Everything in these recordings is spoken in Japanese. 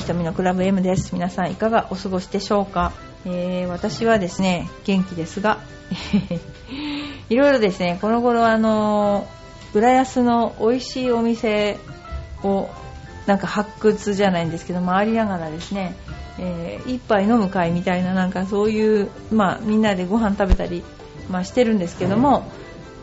バーディー瞳のクラブ M です。皆さんいかがお過ごしでしょうか、えー私はですね、元気ですが、いろいろですね、この頃あの、浦安の美味しいお店をなんか発掘じゃないんですけど、回りながらですね、えー一杯飲む会みたいななんかそういう、まあみんなでご飯食べたり、まあしてるんですけども、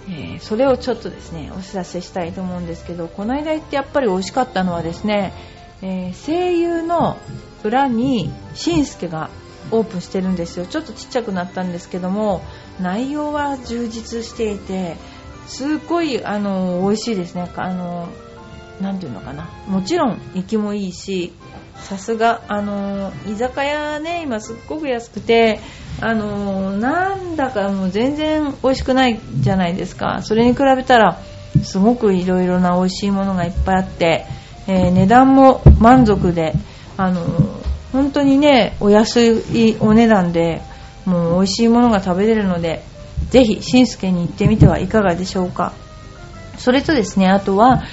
えーそれをちょっとですねお知らせしたいと思うんですけどこの間行ってやっぱり美味しかったのはですね、えー声優の裏にしんすけがオープンしてるんですよ。ちょっとちっちゃくなったんですけども内容は充実していてすごいあの美味しいですね。あのなんていうのかな。もちろん行きもいいしさすがあの居酒屋ね今すっごく安くてあのなんだかもう全然美味しくないじゃないですか。それに比べたらすごくいろいろな美味しいものがいっぱいあって、えー値段も満足であの本当にねお安いお値段でもう美味しいものが食べれるのでぜひしんすけに行ってみてはいかがでしょうか。それとですねあとは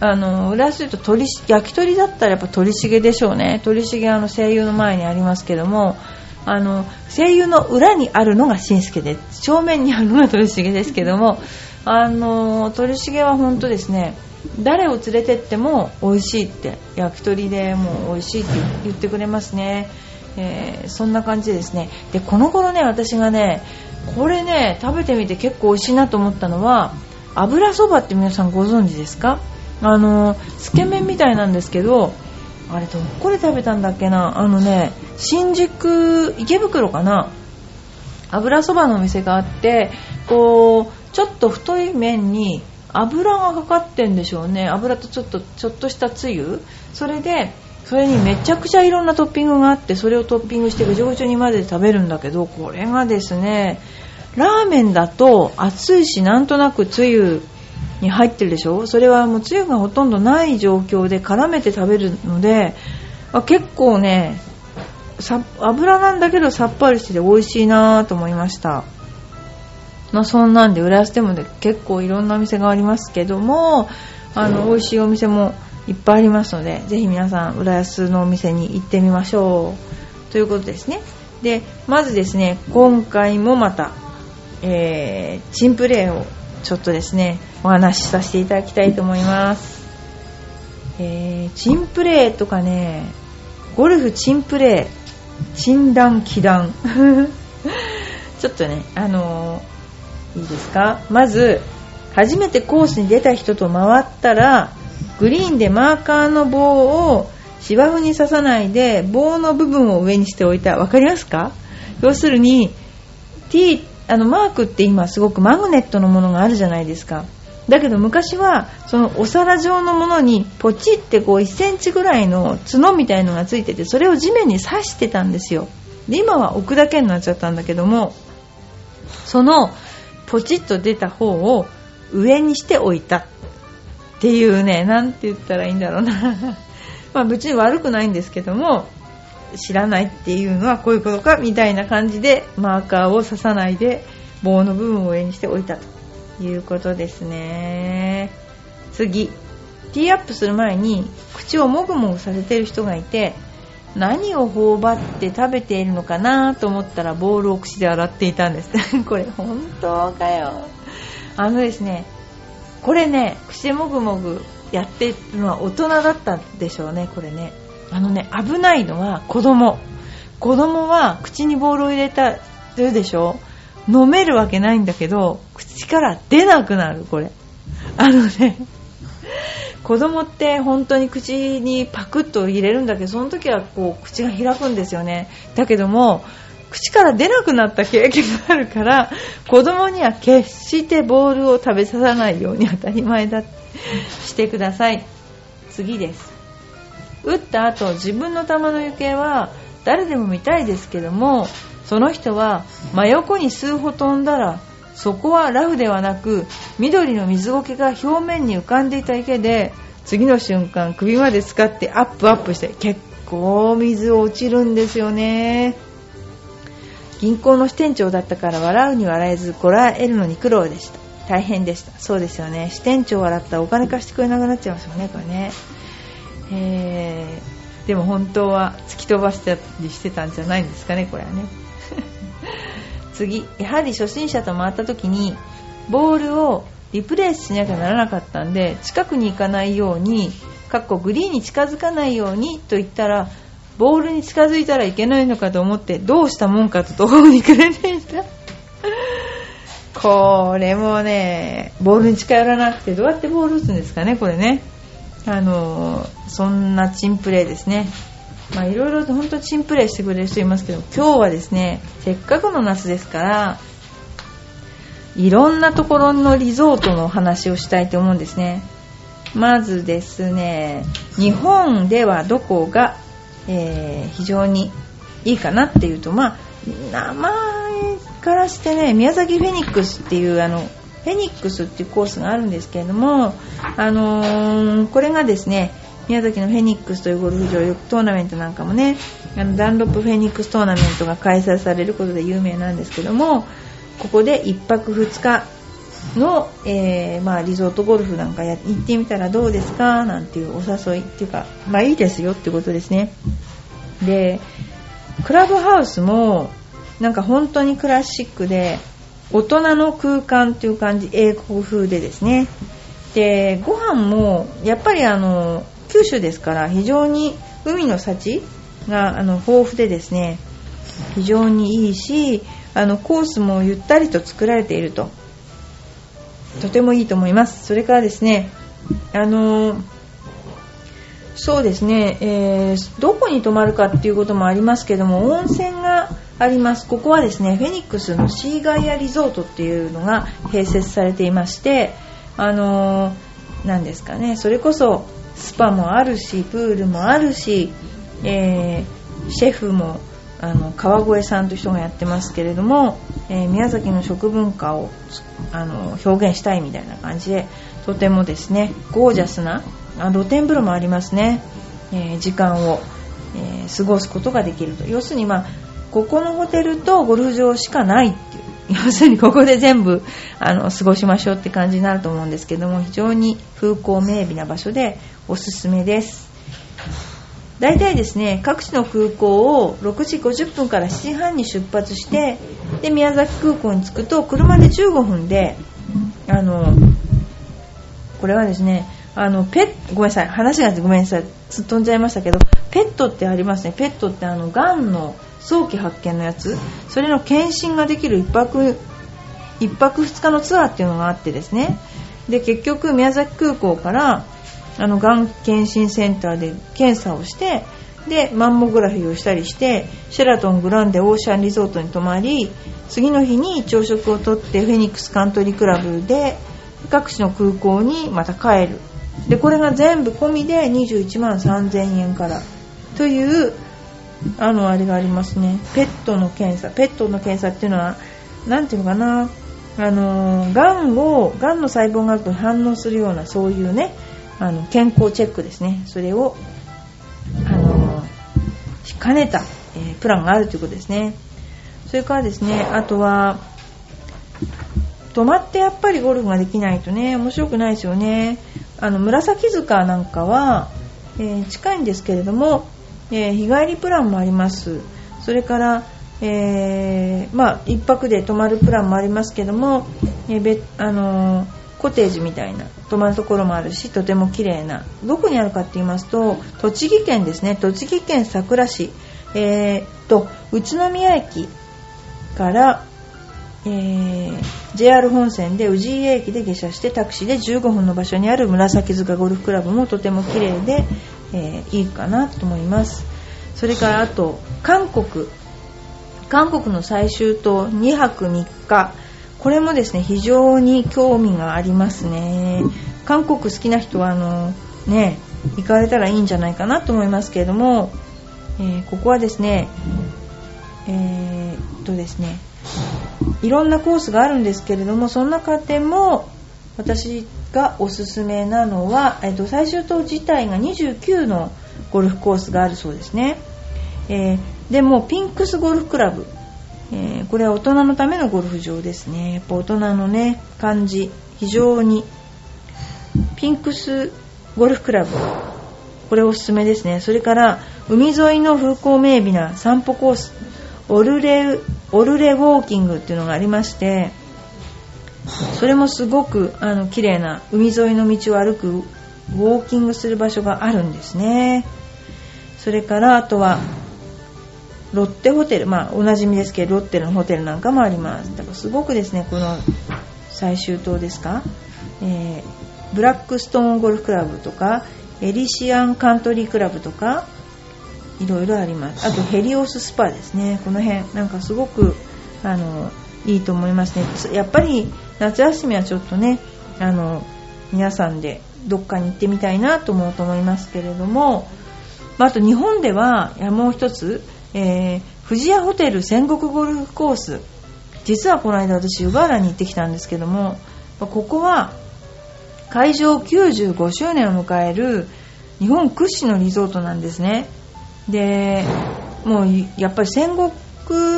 あの浦安というと鳥焼き鳥だったらやっぱ鳥重でしょうね。鳥重あの声優の前にありますけどもあの声優の裏にあるのがしんすけで正面にあるのが鳥重ですけどもあの鳥重は本当ですね誰を連れてっても美味しいって焼き鳥でもう美味しいって言ってくれますね、えーそんな感じですね。でこの頃ね私がねこれね食べてみて結構美味しいなと思ったのは油そばって皆さんご存知ですか？あのつけ麺みたいなんですけどあれどこで食べたんだっけな？あのね新宿池袋かな？油そばのお店があってこうちょっと太い麺に油がかかってんでしょうね。油とちょっとちょっとしたつゆ。それでそれにめちゃくちゃいろんなトッピングがあってそれをトッピングしてぐちょぐちょに混ぜて食べるんだけどこれがですねラーメンだと熱いしなんとなくつゆに入ってるでしょ？それはもうつゆがほとんどない状況で絡めて食べるので結構ね油なんだけどさっぱりしてて美味しいなと思いました。まあそんなんで浦安でもね結構いろんなお店がありますけどもあの美味しいお店もいっぱいありますのでぜひ皆さん浦安のお店に行ってみましょう。ということですね。でまずですね今回もまた、えーチンプレーをちょっとですねお話しさせていただきたいと思います、えーチンプレーとかねゴルフチンプレー診断気断 ちょっとねあのーいいですか？まず初めてコースに出た人と回ったらグリーンでマーカーの棒を芝生に刺さないで棒の部分を上にしておいた。わかりますか？要するに T あのマークって今すごくマグネットのものがあるじゃないですか。だけど昔はそのお皿状のものにポチってこう1センチぐらいの角みたいのがついててそれを地面に刺してたんですよ。で今は置くだけになっちゃったんだけどもそのポチッと出た方を上にしておいたっていうねなんて言ったらいいんだろうな。まあ別に悪くないんですけども知らないっていうのはこういうことかみたいな感じでマーカーを刺さないで棒の部分を上にしておいたということですね。次。ティーアップする前に口をもぐもぐさせてる人がいて何を頬張って食べているのかなと思ったらボールを口で洗っていたんです。これ本当かよ。あのですねこれね口でもぐもぐやってるのは大人だったんでしょうねこれね。あのね危ないのは子供。子供は口にボールを入れたるでしょ飲めるわけないんだけど口から出なくなるこれ。あのね子供って本当に口にパクッと入れるんだけどその時はこう口が開くんですよね。だけども口から出なくなった経験があるから子供には決してボールを食べさせないように当たり前だしてください。次です。打った後自分の球の行方は誰でも見たいですけどもその人は真横に数歩飛んだらそこはラフではなく緑の水苔が表面に浮かんでいた池で次の瞬間首まで使ってアップアップして結構水落ちるんですよね。銀行の支店長だったから笑うに笑えずこらえるのに苦労でした。大変でした。そうですよね。支店長笑ったらお金貸してくれなくなっちゃいますよねこれね。えでも本当は突き飛ばしたりしてたんじゃないんですかねこれはね。次やはり初心者と回った時にボールをリプレイスしなきゃならなかったんで近くに行かないようにかっこグリーンに近づかないようにと言ったらボールに近づいたらいけないのかと思ってどうしたもんかと途方に暮れていた。これもねボールに近寄らなくてどうやってボール打つんですかねこれね。あのそんなチンプレーですね。まあいろいろと本当チンプレーしてくれる人いますけど今日はですねせっかくの夏ですからいろんなところのリゾートのお話をしたいと思うんですね。まずですね日本ではどこが、えー、非常にいいかなっていうとまあ名前からしてね宮崎フェニックスっていうあのフェニックスっていうコースがあるんですけれども、あのー、これがですね宮崎のフェニックスというゴルフ場トーナメントなんかもねあのダンロップフェニックストーナメントが開催されることで有名なんですけどもここで1泊2日の、えー、まあ、リゾートゴルフなんかや行ってみたらどうですかなんていうお誘いっていうか、まあいいですよってことですね。で、クラブハウスもなんか本当にクラシックで大人の空間っていう感じ、英国風でですね。で、ご飯もやっぱりあの、九州ですから非常に海の幸があの豊富でですね、非常にいいし、あのコースもゆったりと作られていると。とてもいいと思います。それからですね、あのそうですね、えー、どこに泊まるかっていうこともありますけども、温泉があります。ここはですね、フェニックスのシーガイアリゾートっていうのが併設されていまして、あのー、ですかね、それこそスパもあるし、プールもあるし、えー、シェフもあの川越さんという人がやってますけれども、えー、宮崎の食文化をあの表現したいみたいな感じでとてもですねゴージャスなあ露天風呂もありますね、えー、時間を、え、過ごすことができると。要するに、まあ、ここのホテルとゴルフ場しかないっていう。要するにここで全部あの過ごしましょうって感じになると思うんですけども非常に風光明媚な場所でおすすめです。大体ですね各地の空港を6時50分から7時半に出発してで宮崎空港に着くと車で15分であのこれはですねあのペごめんなさい話がごめんなさい突っ飛んじゃいましたけどペットってありますね。ペットってあのがんの早期発見のやつ。それの検診ができる1泊1泊2日のツアーっていうのがあってですね。で結局宮崎空港からあのがん検診センターで検査をしてでマンモグラフィーをしたりしてシェラトングランデオーシャンリゾートに泊まり次の日に朝食をとってフェニックスカントリークラブで各地の空港にまた帰る。でこれが全部込みで21万3000円から。というあのあれがありますね。ペットの検査。ペットの検査っていうのは何ていうのかな。あのがんをがんの細胞学に反応するようなそういうねあの健康チェックですね。それをあの兼ねた、え、プランがあるということですね。それからですねあとは泊まってやっぱりゴルフができないとね面白くないですよね。あの紫塚なんかは、えー、近いんですけれども、えー、日帰りプランもあります。それから、えー、まあ、1泊で泊まるプランもありますけども、えーあのコテージみたいな泊まるところもあるしとても綺麗などこにあるかって言いますと栃木県ですね。栃木県さくら市、えー、と宇都宮駅から、えー、JR 本線で宇治家駅で下車してタクシーで15分の場所にある紫塚ゴルフクラブもとても綺麗で、えー、いいかなと思います。それからあと韓国。韓国の最終島2泊3日。これもですね非常に興味がありますね。韓国好きな人はあのね行かれたらいいんじゃないかなと思いますけれども、えー、ここはですねえー、っとですねいろんなコースがあるんですけれどもその中でも私がおすすめなのは、えっと、最終島自体が29のゴルフコースがあるそうですね、えー、でもピンクスゴルフクラブ。えー、これは大人のためのゴルフ場ですね。やっぱ大人のね感じ。非常にピンクスゴルフクラブ。これおすすめですね。それから海沿いの風光明媚な散歩コース。オルレオルレウォーキングっていうのがありましてそれもすごくあの綺麗な海沿いの道を歩くウォーキングする場所があるんですね。それからあとはロッテホテル。まあおなじみですけどロッテのホテルなんかもあります。だからすごくですねこの最終島ですか、えー、ブラックストーンゴルフクラブとかエリシアンカントリークラブとかいろいろあります。あとヘリオススパですね。この辺なんかすごくあのいいと思いますね。やっぱり夏休みはちょっとねあの皆さんでどっかに行ってみたいなと思うと思いますけれども、あ、と日本ではもう一つ、えー、富士屋ホテル戦国ゴルフコース実はこの間私湯河原に行ってきたんですけどもここは開場95周年を迎える日本屈指のリゾートなんですね。でもうやっぱり戦国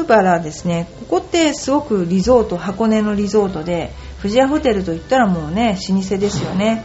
原ですね。ここってすごくリゾート箱根のリゾートで富士屋ホテルといったらもうね老舗ですよね。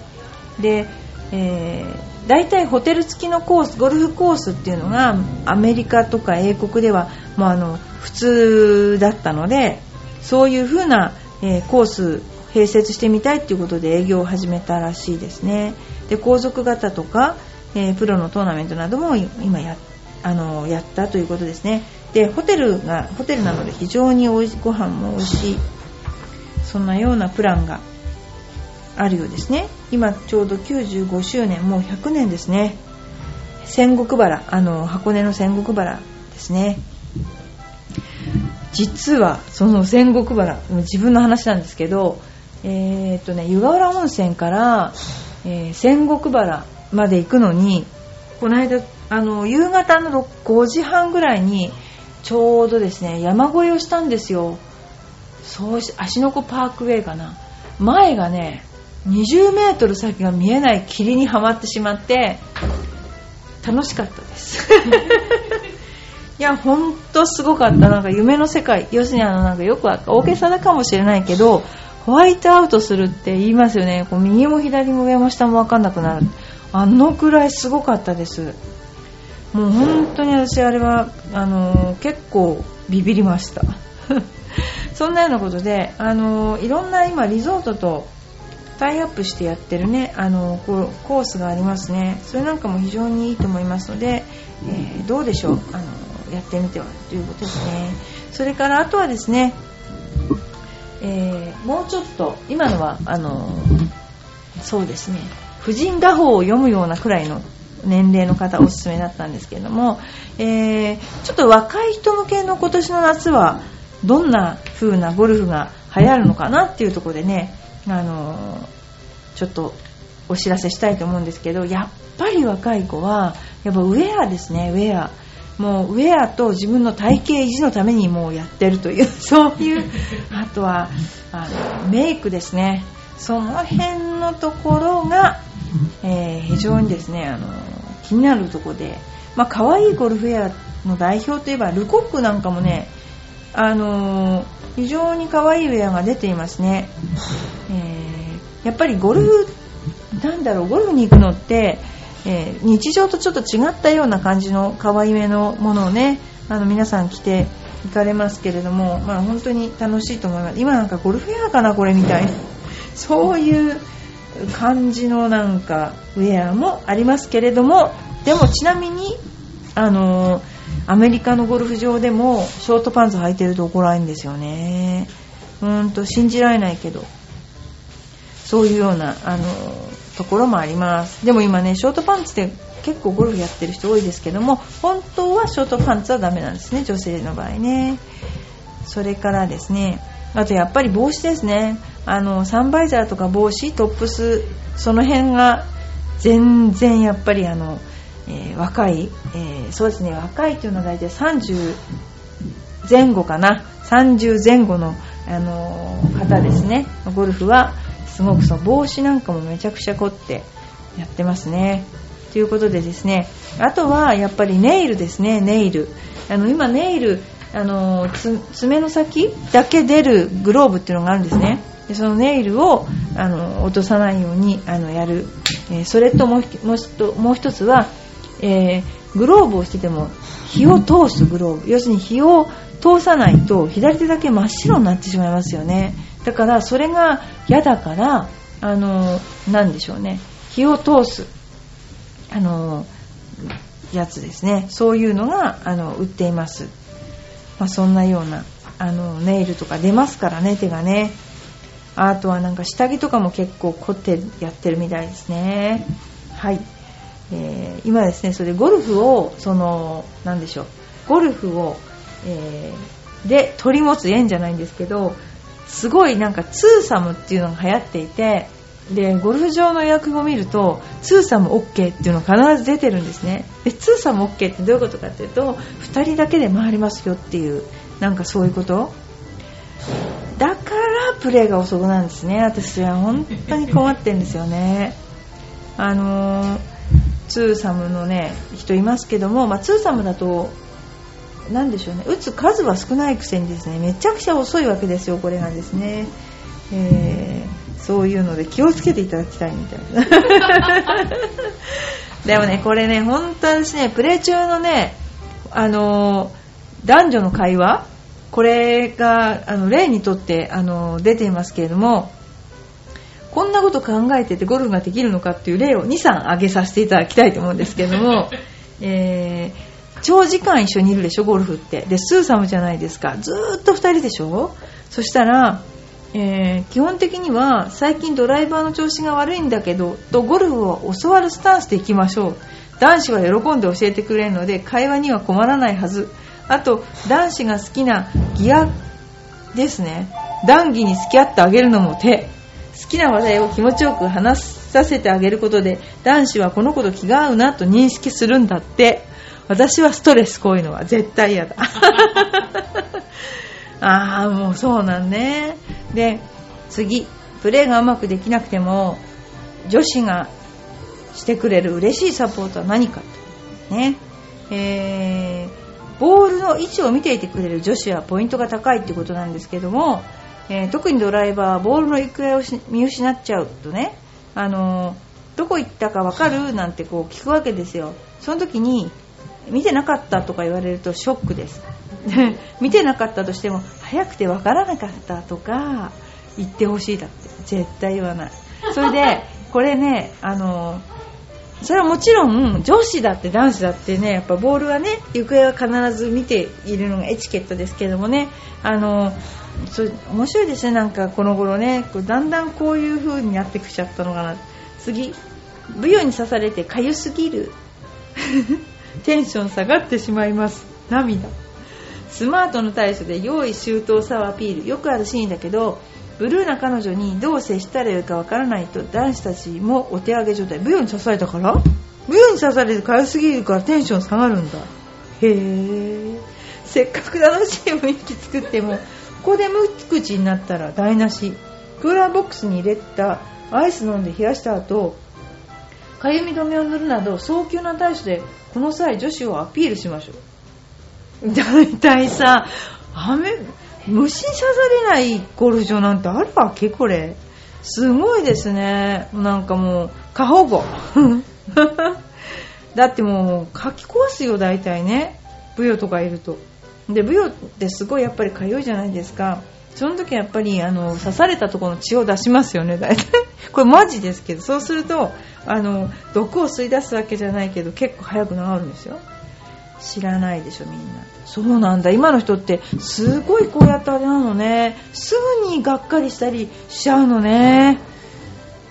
で、えー、大体ホテル付きのコースゴルフコースっていうのがアメリカとか英国ではもうあの普通だったのでそういう風な、えー、コース併設してみたいっていうことで営業を始めたらしいですね。で皇族型とか、えー、プロのトーナメントなども今やあのやったということですね。でホテルがホテルなので非常においご飯も美味しいそんなようなプランがあるようですね。今ちょうど95周年もう100年ですね。仙石原あの箱根の仙石原ですね。実はその仙石原自分の話なんですけどえー、っとね湯河原温泉から、えー、仙石原まで行くのにこの間あの夕方の5時半ぐらいにちょうどですね山越えをしたんですよ。そうし芦ノ湖パークウェイかな。前がね20メートル先が見えない霧にはまってしまって楽しかったです。いやほんとすごかった。なんか夢の世界。要するにあのなんかよく大げさだかもしれないけどホワイトアウトするって言いますよね。こう右も左も上も下も分かんなくなる。あのくらいすごかったですもう本当に私あれはあの結構ビビりました。そんなようなことであのいろんな今リゾートとタイアップしてやってるねあのコースがありますね。それなんかも非常にいいと思いますので、えー、どうでしょうあのやってみてはということですね。それからあとはですね、えー、もうちょっと今のはあのそうですね。婦人画法を読むようなくらいの年齢の方おすすめだったんですけれども、えー、ちょっと若い人向けの今年の夏はどんな風なゴルフが流行るのかなっていうところでね、あの、ちょっとお知らせしたいと思うんですけどやっぱり若い子はやっぱウェアですねウェア。もうウェアと自分の体型維持のためにもうやってるという そういうあとはあのメイクですね。その辺のところが、えー、非常にですねあの気になるとこで、まあ可愛いゴルフウェアの代表といえばルコックなんかもねあのー、非常に可愛いウェアが出ていますね、えー、やっぱりゴルフなんだろうゴルフに行くのって、えー、日常とちょっと違ったような感じの可愛めのものをねあの皆さん着て行かれますけれども、まあ、本当に楽しいと思います。今なんかゴルフウェアかなこれみたいな。そういう感じのなんかウェアもありますけれどもでもちなみにあのアメリカのゴルフ場でもショートパンツ履いてると怒られるんですよね。うんと信じられないけど。そういうようなあのところもあります。でも今ねショートパンツって結構ゴルフやってる人多いですけども本当はショートパンツはダメなんですね女性の場合ね。それからですねあとやっぱり帽子ですね。あのサンバイザーとか帽子トップスその辺が全然やっぱりあの、えー、若い、えー、そうですね若いというのは大体30前後かな。30前後の、あの、方ですね。ゴルフはすごくその帽子なんかもめちゃくちゃ凝ってやってますね。ということでですねあとはやっぱりネイルですねネイル。あの今ネイルあの爪の先だけ出るグローブっていうのがあるんですね。でそのネイルをあの落とさないようにあのやる。えー、それともうもう一つは、えー、グローブをしてても火を通すグローブ。要するに火を通さないと左手だけ真っ白になってしまいますよね。だからそれが嫌だからあの何でしょうね。火を通すあのやつですね。そういうのがあの売っています、まあ、そんなようなあのネイルとか出ますからね手がね。あとはなんか下着とかも結構凝ってやってるみたいですね。はい、えー、今ですねそれでゴルフをその何でしょう。ゴルフを、えー、で取り持つ縁じゃないんですけどすごいなんかツーサムっていうのが流行っていてでゴルフ場の予約を見るとツーサム OK っていうのが必ず出てるんですね。でツーサム OK ってどういうことかっていうと2人だけで回りますよっていうなんかそういうこと。だからプレーが遅くなんですね。私は本当に困ってるんですよね。あのー、ツーサムのね人いますけども、まあ、ツーサムだと何でしょうね。打つ数は少ないくせにですねめちゃくちゃ遅いわけですよこれがですね、えー、そういうので気をつけていただきたいみたいな。でもねこれね本当はですねプレー中のねあのー、男女の会話これがあの例にとってあの出ていますけれどもこんなこと考えててゴルフができるのかっていう例を23挙げさせていただきたいと思うんですけれども、えー、長時間一緒にいるでしょゴルフって。でスーサムじゃないですか。ずーっと2人でしょ。そしたら、えー、基本的には最近ドライバーの調子が悪いんだけどとゴルフを教わるスタンスでいきましょう。男子は喜んで教えてくれるので会話には困らないはず。あと男子が好きなギアですね。談義に付き合ってあげるのも手。好きな話題を気持ちよく話させてあげることで男子はこの子と気が合うなと認識するんだって。私はストレスこういうのは絶対嫌だ。ああもうそうなんね。で次プレーがうまくできなくても女子がしてくれる嬉しいサポートは何かね。えーボールの位置を見ていてくれる女子はポイントが高いってことなんですけども、えー、特にドライバーボールの行方を見失っちゃうとね、あのー、どこ行ったか分かる？なんてこう聞くわけですよ。その時に見てなかったとか言われるとショックです。見てなかったとしても早くて分からなかったとか言ってほしいだって。絶対言わない。それで これねあのーそれはもちろん女子だって男子だってねやっぱボールはね行方は必ず見ているのがエチケットですけどもねあのそ面白いですねなんかこの頃ねこうだんだんこういう風になってきちゃったのかな。次ブヨに刺されてかゆすぎる。テンション下がってしまいます。涙スマートの対処で用意周到さをアピール。よくあるシーンだけどブルーな彼女にどう接したらよいかわからないと男子たちもお手上げ状態。ブヨに刺されたから？ブヨに刺されてかゆすぎるからテンション下がるんだ。へえ。せっかく楽しい雰囲気作ってもここで無口になったら台無し。クーラーボックスに入れたアイス飲んで冷やした後かゆみ止めを塗るなど早急な対処でこの際女子をアピールしましょう。大体さ雨虫刺されないゴルフ場なんてあるわけ？これ。すごいですね。なんかもう過保護。だってもう書き壊すよ大体ね。ブヨとかいると。でブヨってすごいやっぱりかゆいじゃないですか。その時やっぱりあの刺されたところの血を出しますよね大体。これマジですけど。そうするとあの毒を吸い出すわけじゃないけど結構早く治るんですよ。知らないでしょみんな。そうなんだ。今の人ってすごいこうやってあれなのね。すぐにがっかりしたりしちゃうのね。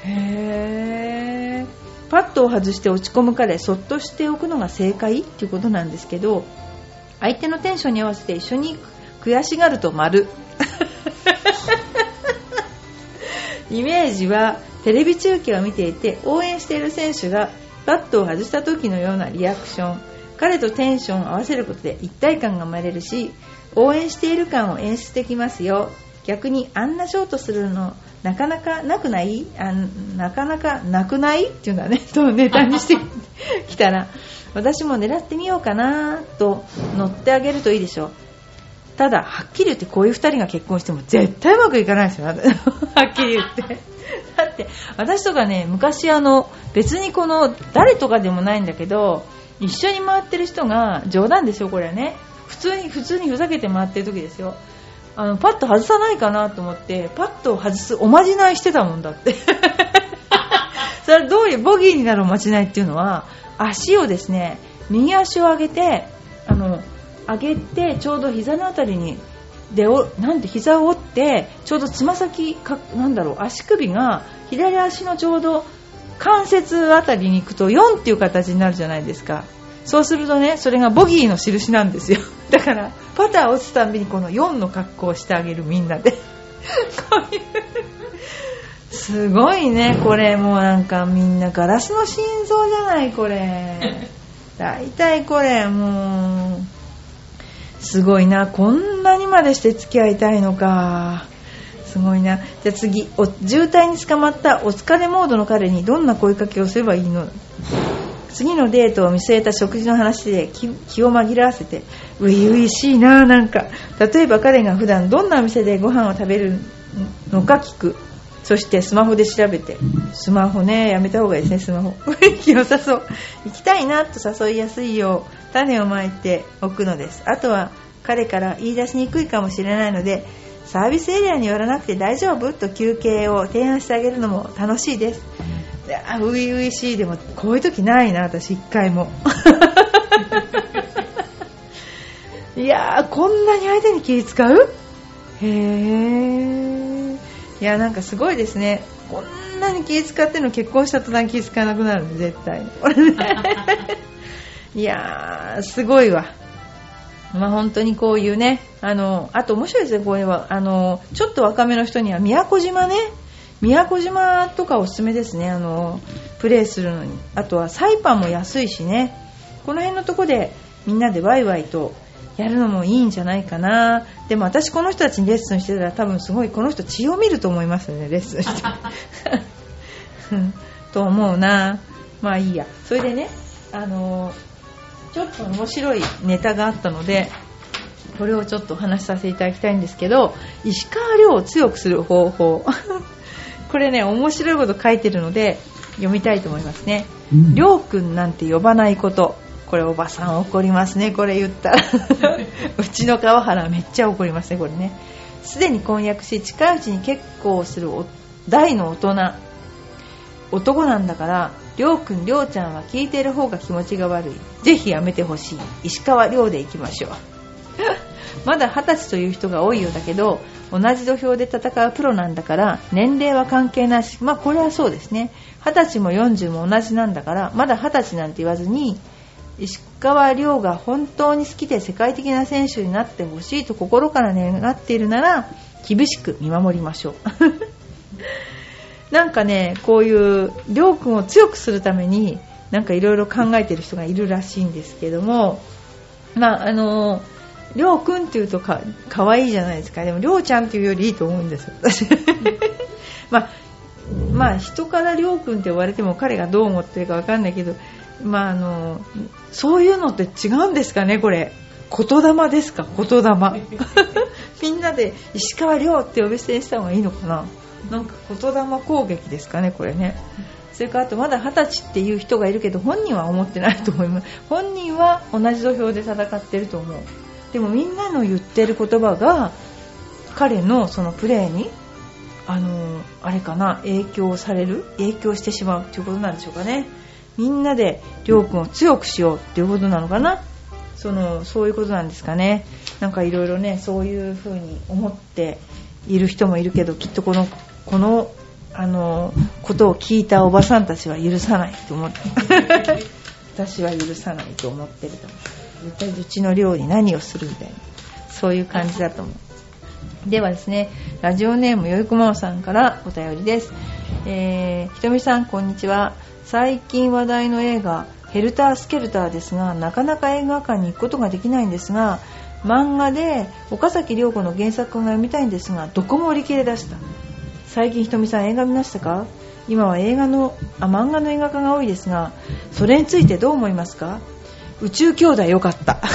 へえパッドを外して落ち込む彼そっとしておくのが正解っていうことなんですけど相手のテンションに合わせて一緒に悔しがると丸。イメージはテレビ中継を見ていて応援している選手がバットを外した時のようなリアクション。彼とテンションを合わせることで一体感が生まれるし応援している感を演出できますよ。逆にあんなショートするのなかなかなくない？あなかなかなくない？っていうのはねネタにしてきたら私も狙ってみようかなと乗ってあげるといいでしょう。ただはっきり言ってこういう2人が結婚しても絶対うまくいかないですよ。はっきり言って。だって私とかね昔あの別にこの誰とかでもないんだけど一緒に回ってる人が冗談ですよこれはね。普通に普通にふざけて回ってる時ですよ。あのパッと外さないかなと思ってパッと外すおまじないしてたもんだって。それはどういうボギーになるおまじないっていうのは足をですね右足を上げてあの上げてちょうど膝のあたりにでおなんて膝を折ってちょうどつま先かなんだろう足首が左足のちょうど関節あたりに行くと4っていう形になるじゃないですか。そうするとねそれがボギーの印なんですよ。だからパター落ちたんびにこの4の格好をしてあげるみんなで。こういう。すごいね。これもうなんかみんなガラスの心臓じゃないこれ。大体これもう。すごいな。こんなにまでして付き合いたいのか。すごいな。じゃあ次お渋滞に捕まったお疲れモードの彼にどんな声かけをすればいいの？次のデートを見据えた食事の話で気を紛らわせて初々しいななんか。例えば彼が普段どんなお店でご飯を食べるのか聞く。そしてスマホで調べて。スマホねやめた方がいいですねスマホ。雰 囲気良さそう。行きたいなと誘いやすいよう種をまいておくのです。あとは彼から言い出しにくいかもしれないのでサービスエリアに寄らなくて大丈夫？と休憩を提案してあげるのも楽しいです。あ初々しい。でもこういう時ないな私一回も。いやーこんなに相手に気使う？へえいやなんかすごいですね。こんなに気使ってるの結婚した途端気使わなくなるんで絶対に。いやーすごいわまあ本当にこういうねあのあと面白いですねこれは。あのちょっと若めの人には宮古島ね。宮古島とかおすすめですね。あのプレーするのに。あとはサイパンも安いしね。この辺のとこでみんなでワイワイとやるのもいいんじゃないかな。でも私この人たちにレッスンしてたら多分すごいこの人血を見ると思いますよねレッスンして。と思うな。まあいいや。それでねあのちょっと面白いネタがあったのでこれをちょっとお話しさせていただきたいんですけど石川遼を強くする方法。これね面白いこと書いてるので読みたいと思いますね。りょうくんなんて呼ばないこと。これおばさん怒りますね。これ言ったら。うちの川原めっちゃ怒りますねこれね。すでに婚約し近いうちに結婚する大の大人。男なんだからりょうくんりょうちゃんは聞いてる方が気持ちが悪い。ぜひやめてほしい。石川遼でいきましょう。まだ二十歳という人が多いようだけど同じ土俵で戦うプロなんだから年齢は関係なし。まあこれはそうですね。二十歳も40も同じなんだからまだ二十歳なんて言わずに石川遼が本当に好きで世界的な選手になってほしいと心から願っているなら厳しく見守りましょう。なんかねこういう亮君を強くするためになんかいろいろ考えてる人がいるらしいんですけどもまああの亮君っていうとか可愛いじゃないですか。でも亮ちゃんっていうよりいいと思うんです私 まあまあ人から亮君って呼ばれても彼がどう思ってるかわかんないけどまああのそういうのって違うんですかねこれ。言霊ですか言霊。みんなで石川亮って呼び捨てにした方がいいのかななんか言霊攻撃ですかねこれね。それからあとまだ二十歳っていう人がいるけど本人は思ってないと思います。本人は同じ土俵で戦ってると思う。でもみんなの言ってる言葉が彼のそのプレーにあのあれかな影響される？影響してしまうということなんでしょうかね。みんなでりょうくんを強くしようっていうことなのかな。そのそういうことなんですかね。なんかいろいろねそういうふうに思っている人もいるけどきっとこのこのあのことを聞いたおばさんたちは許さないと思って。私は許さないと思ってると。思う絶対うちの寮に何をするみたいな。そういう感じだと思う。ではですねラジオネームよいこまおさんからお便りです。えー、ひとみさんこんにちは。最近話題の映画ヘルタースケルターですがなかなか映画館に行くことができないんですが漫画で岡崎良子の原作が読みたいんですがどこも売り切れ出した最近ひとみさん映画見ましたか？今は映画のあ漫画の映画化が多いですがそれについてどう思いますか？宇宙兄弟よかった。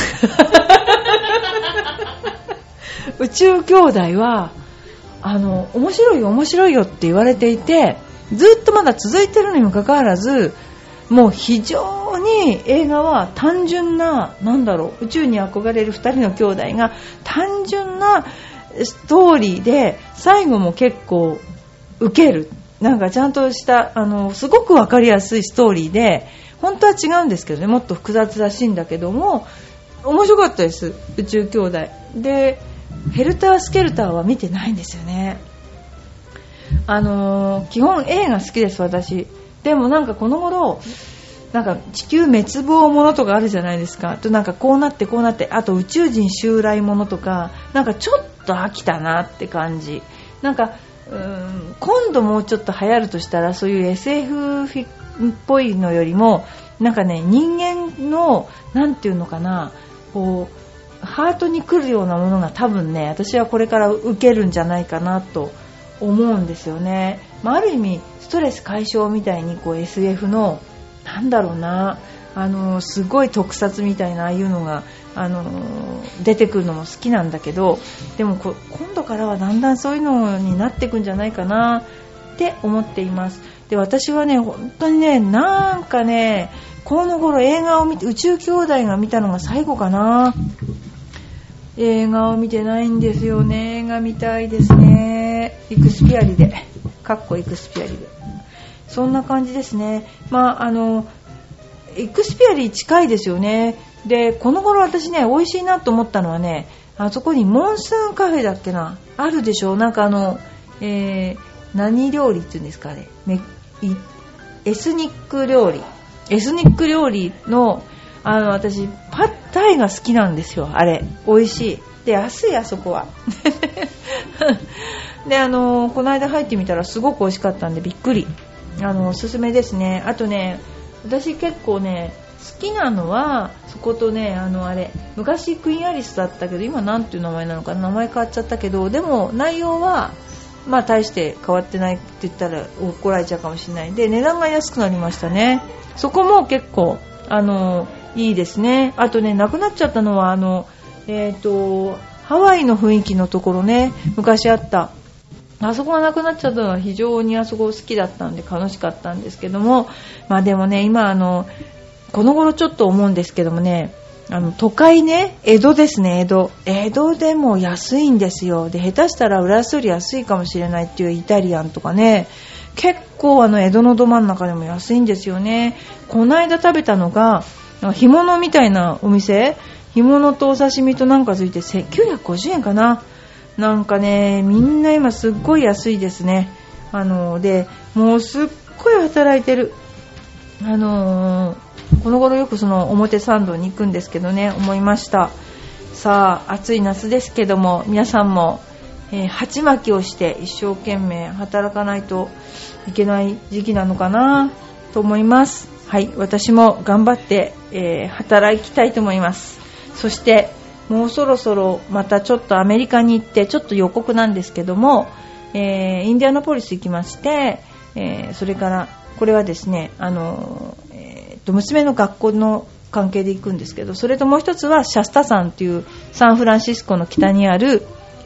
宇宙兄弟はあの面白いよ面白いよって言われていてずっとまだ続いてるにもかかわらずもう非常に映画は単純な、なんだろう、宇宙に憧れる2人の兄弟が単純なストーリーで、最後も結構受ける。なんかちゃんとした、あの、すごくわかりやすいストーリーで、本当は違うんですけどね、もっと複雑らしいんだけども、面白かったです、宇宙兄弟。で、ヘルター・スケルターは見てないんですよね。あのー、基本 A が好きです、私。でもなんかこの頃なんか地球滅亡ものとかあるじゃないですかとなんかこうなってこうなってあと宇宙人襲来ものとかなんかちょっと飽きたなって感じなんかうん今度もうちょっと流行るとしたらそういう SF っぽいのよりもなんかね人間のなんていうのかなこうハートに来るようなものが多分ね私はこれから受けるんじゃないかなと思うんですよね、まあ、ある意味ストレス解消みたいにこう SF のなんだろうなあのすごい特撮みたいなああいうのがあの出てくるのも好きなんだけどでも今度からはだんだんそういうのになっていくんじゃないかなって思っています。で私はね本当にねなんかねこの頃映画を見て宇宙兄弟が見たのが最後かな。映画を見てないんですよね。映画見たいですね。イクスピアリで。かっこイクスピアリで。そんな感じですね。まああのエクスピアリ近いですよね。でこの頃私ね美味しいなと思ったのはねあそこにモンスーンカフェだっけなあるでしょ？なんかあの、えー、何料理っていうんですかねエスニック料理。エスニック料理のあの私パッタイが好きなんですよあれ。美味しい。で安いあそこは。であのこの間入ってみたらすごく美味しかったんでびっくり。あのおすすめですね。あとね私結構ね好きなのはそことねあのあれ昔クイーンアリスだったけど今なんていう名前なのか名前変わっちゃったけどでも内容はまあ大して変わってないって言ったら怒られちゃうかもしれない。で値段が安くなりましたね。そこも結構あのいいですね。あとねなくなっちゃったのはあのえっ、ー、とハワイの雰囲気のところね昔あった。あそこがなくなっちゃったのは非常にあそこ好きだったんで楽しかったんですけども、まあでもね、今あの、この頃ちょっと思うんですけどもね、あの、都会ね、江戸ですね、江戸。江戸でも安いんですよ。で、下手したら浦安より安いかもしれないっていうイタリアンとかね、結構あの、江戸のど真ん中でも安いんですよね。この間食べたのが、干物みたいなお店、干物とお刺身となんかついて950円かな。なんかね、みんな今すっごい安いですね。あの、で、もうすっごい働いてる。あのー、この頃よくその表参道に行くんですけどね、思いました。さあ、暑い夏ですけども、皆さんも、えー、鉢巻きをして一生懸命働かないといけない時期なのかなと思います。はい、私も頑張って、えー、働きたいと思います。そして、もうそろそろまたちょっとアメリカに行ってちょっと予告なんですけども、えー、インディアナポリス行きまして、えー、それからこれはですねあの、えー、と娘の学校の関係で行くんですけどそれともう一つはシャスタ山というサンフランシスコの北にある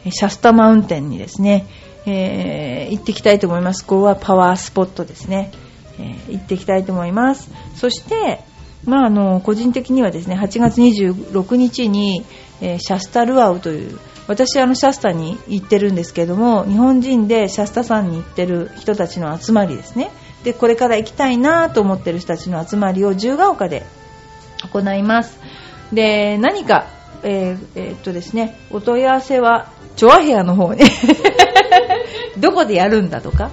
シャスタマウンテンにですね、えー、行ってきたいと思います。ここはパワースポットですね、えー、行ってきたいと思います。そしてまあ、あの個人的にはですね8月26日に、えー、シャスタルアウという私あのシャスタに行ってるんですけども日本人でシャスタ山に行ってる人たちの集まりですね。でこれから行きたいなと思ってる人たちの集まりを自由が丘で行います。で何か、えーえー、っとですねお問い合わせはチョアヘアの方に どこでやるんだとか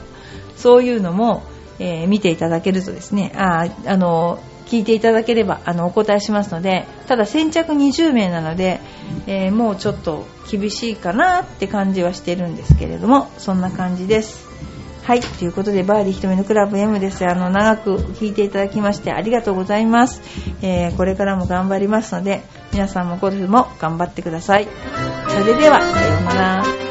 そういうのも、えー、見ていただけるとですねああの聞いていただければあのお答えしますのでただ先着20名なので、えー、もうちょっと厳しいかなって感じはしてるんですけれどもそんな感じです。はいということでバーディー瞳のクラブ M です。あの長く聞いていただきましてありがとうございます、えー、これからも頑張りますので皆さんもゴルフも頑張ってください。それではさようなら。